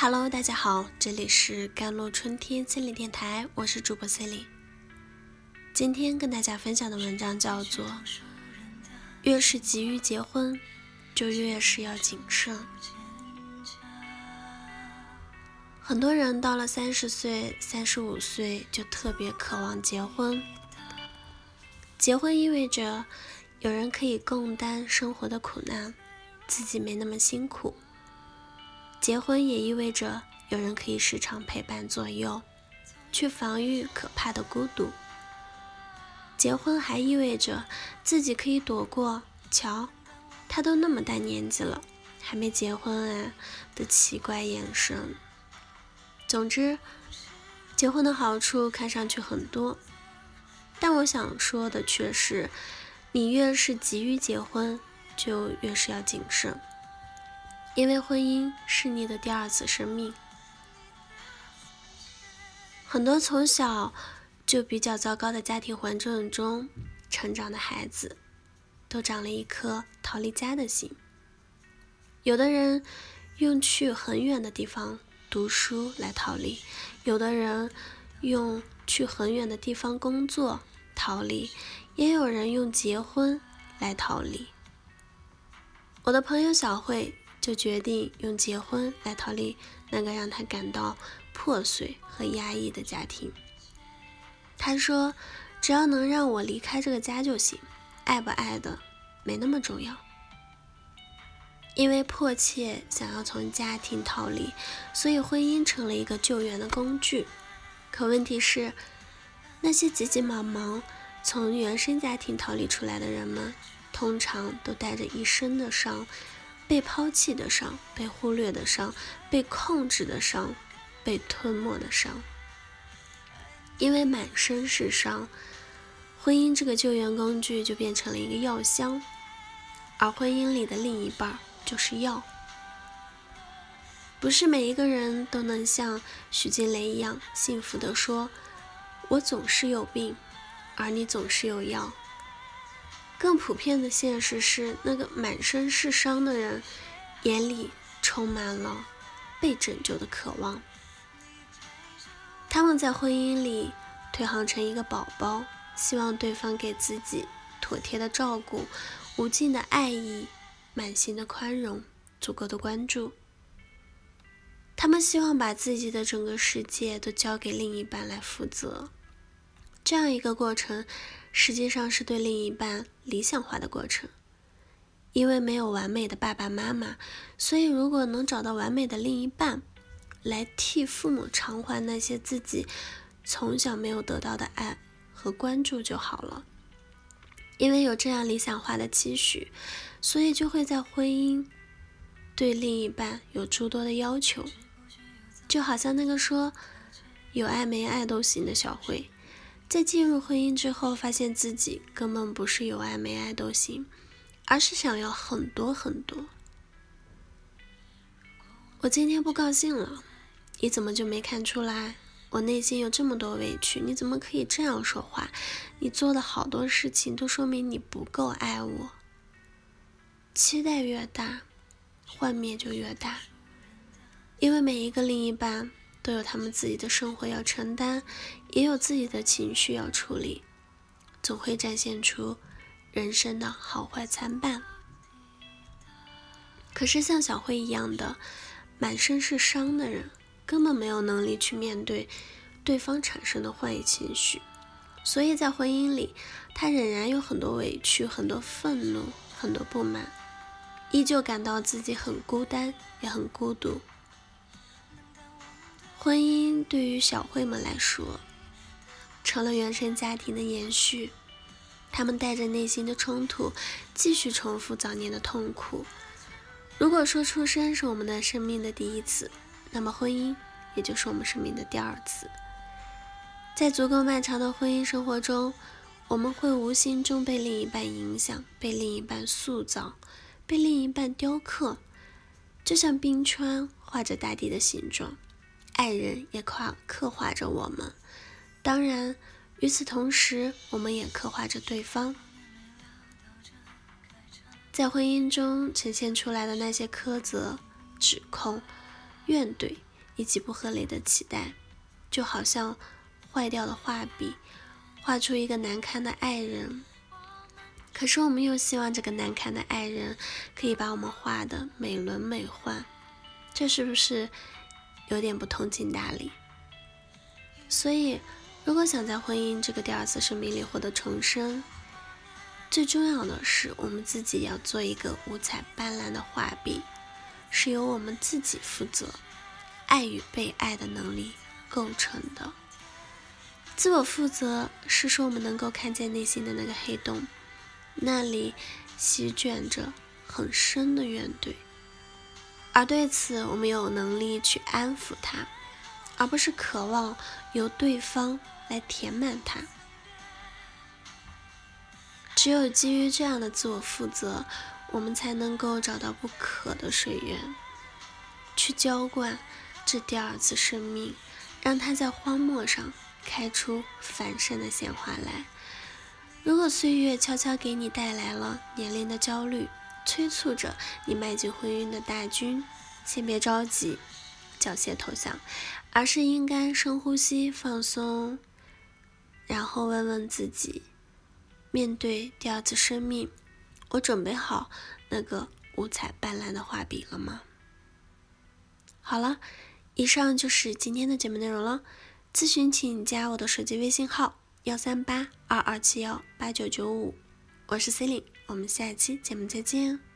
Hello，大家好，这里是甘露春天心理电台，我是主播 c e l i 今天跟大家分享的文章叫做《越是急于结婚，就越是要谨慎》。很多人到了三十岁、三十五岁就特别渴望结婚，结婚意味着有人可以共担生活的苦难，自己没那么辛苦。结婚也意味着有人可以时常陪伴左右，去防御可怕的孤独。结婚还意味着自己可以躲过“瞧，他都那么大年纪了，还没结婚啊”的奇怪眼神。总之，结婚的好处看上去很多，但我想说的却是，你越是急于结婚，就越是要谨慎。因为婚姻是你的第二次生命，很多从小就比较糟糕的家庭环境中成长的孩子，都长了一颗逃离家的心。有的人用去很远的地方读书来逃离，有的人用去很远的地方工作逃离，也有人用结婚来逃离。我的朋友小慧。就决定用结婚来逃离那个让他感到破碎和压抑的家庭。他说：“只要能让我离开这个家就行，爱不爱的没那么重要。”因为迫切想要从家庭逃离，所以婚姻成了一个救援的工具。可问题是，那些急急忙忙从原生家庭逃离出来的人们，通常都带着一身的伤。被抛弃的伤，被忽略的伤，被控制的伤，被吞没的伤。因为满身是伤，婚姻这个救援工具就变成了一个药箱，而婚姻里的另一半就是药。不是每一个人都能像许金雷一样幸福的说：“我总是有病，而你总是有药。”更普遍的现实是，那个满身是伤的人眼里充满了被拯救的渴望。他们在婚姻里退行成一个宝宝，希望对方给自己妥帖的照顾、无尽的爱意、满心的宽容、足够的关注。他们希望把自己的整个世界都交给另一半来负责。这样一个过程。实际上是对另一半理想化的过程，因为没有完美的爸爸妈妈，所以如果能找到完美的另一半，来替父母偿还那些自己从小没有得到的爱和关注就好了。因为有这样理想化的期许，所以就会在婚姻对另一半有诸多的要求，就好像那个说有爱没爱都行的小慧。在进入婚姻之后，发现自己根本不是有爱没爱都行，而是想要很多很多。我今天不高兴了，你怎么就没看出来？我内心有这么多委屈，你怎么可以这样说话？你做的好多事情都说明你不够爱我。期待越大，幻灭就越大，因为每一个另一半。都有他们自己的生活要承担，也有自己的情绪要处理，总会展现出人生的好坏参半。可是像小慧一样的满身是伤的人，根本没有能力去面对对方产生的坏情绪，所以在婚姻里，他仍然有很多委屈、很多愤怒、很多不满，依旧感到自己很孤单，也很孤独。婚姻对于小慧们来说，成了原生家庭的延续。他们带着内心的冲突，继续重复早年的痛苦。如果说出生是我们的生命的第一次，那么婚姻也就是我们生命的第二次。在足够漫长的婚姻生活中，我们会无形中被另一半影响，被另一半塑造，被另一半雕刻，就像冰川画着大地的形状。爱人也刻刻画着我们，当然，与此同时，我们也刻画着对方。在婚姻中呈现出来的那些苛责、指控、怨怼，以及不合理的期待，就好像坏掉的画笔，画出一个难堪的爱人。可是我们又希望这个难堪的爱人可以把我们画的美轮美奂，这是不是有点不通情达理？所以，如果想在婚姻这个第二次生命里获得重生，最重要的是我们自己要做一个五彩斑斓的画笔，是由我们自己负责，爱与被爱的能力构成的。自我负责是说我们能够看见内心的那个黑洞。那里席卷着很深的怨怼，而对此我们有能力去安抚它，而不是渴望由对方来填满它。只有基于这样的自我负责，我们才能够找到不渴的水源，去浇灌这第二次生命，让它在荒漠上开出繁盛的鲜花来。如果岁月悄悄给你带来了年龄的焦虑，催促着你迈进婚姻的大军，先别着急，缴械投降，而是应该深呼吸、放松，然后问问自己：面对第二次生命，我准备好那个五彩斑斓的画笔了吗？好了，以上就是今天的节目内容了。咨询请加我的手机微信号。幺三八二二七幺八九九五，我是 c e l i n e 我们下一期节目再见。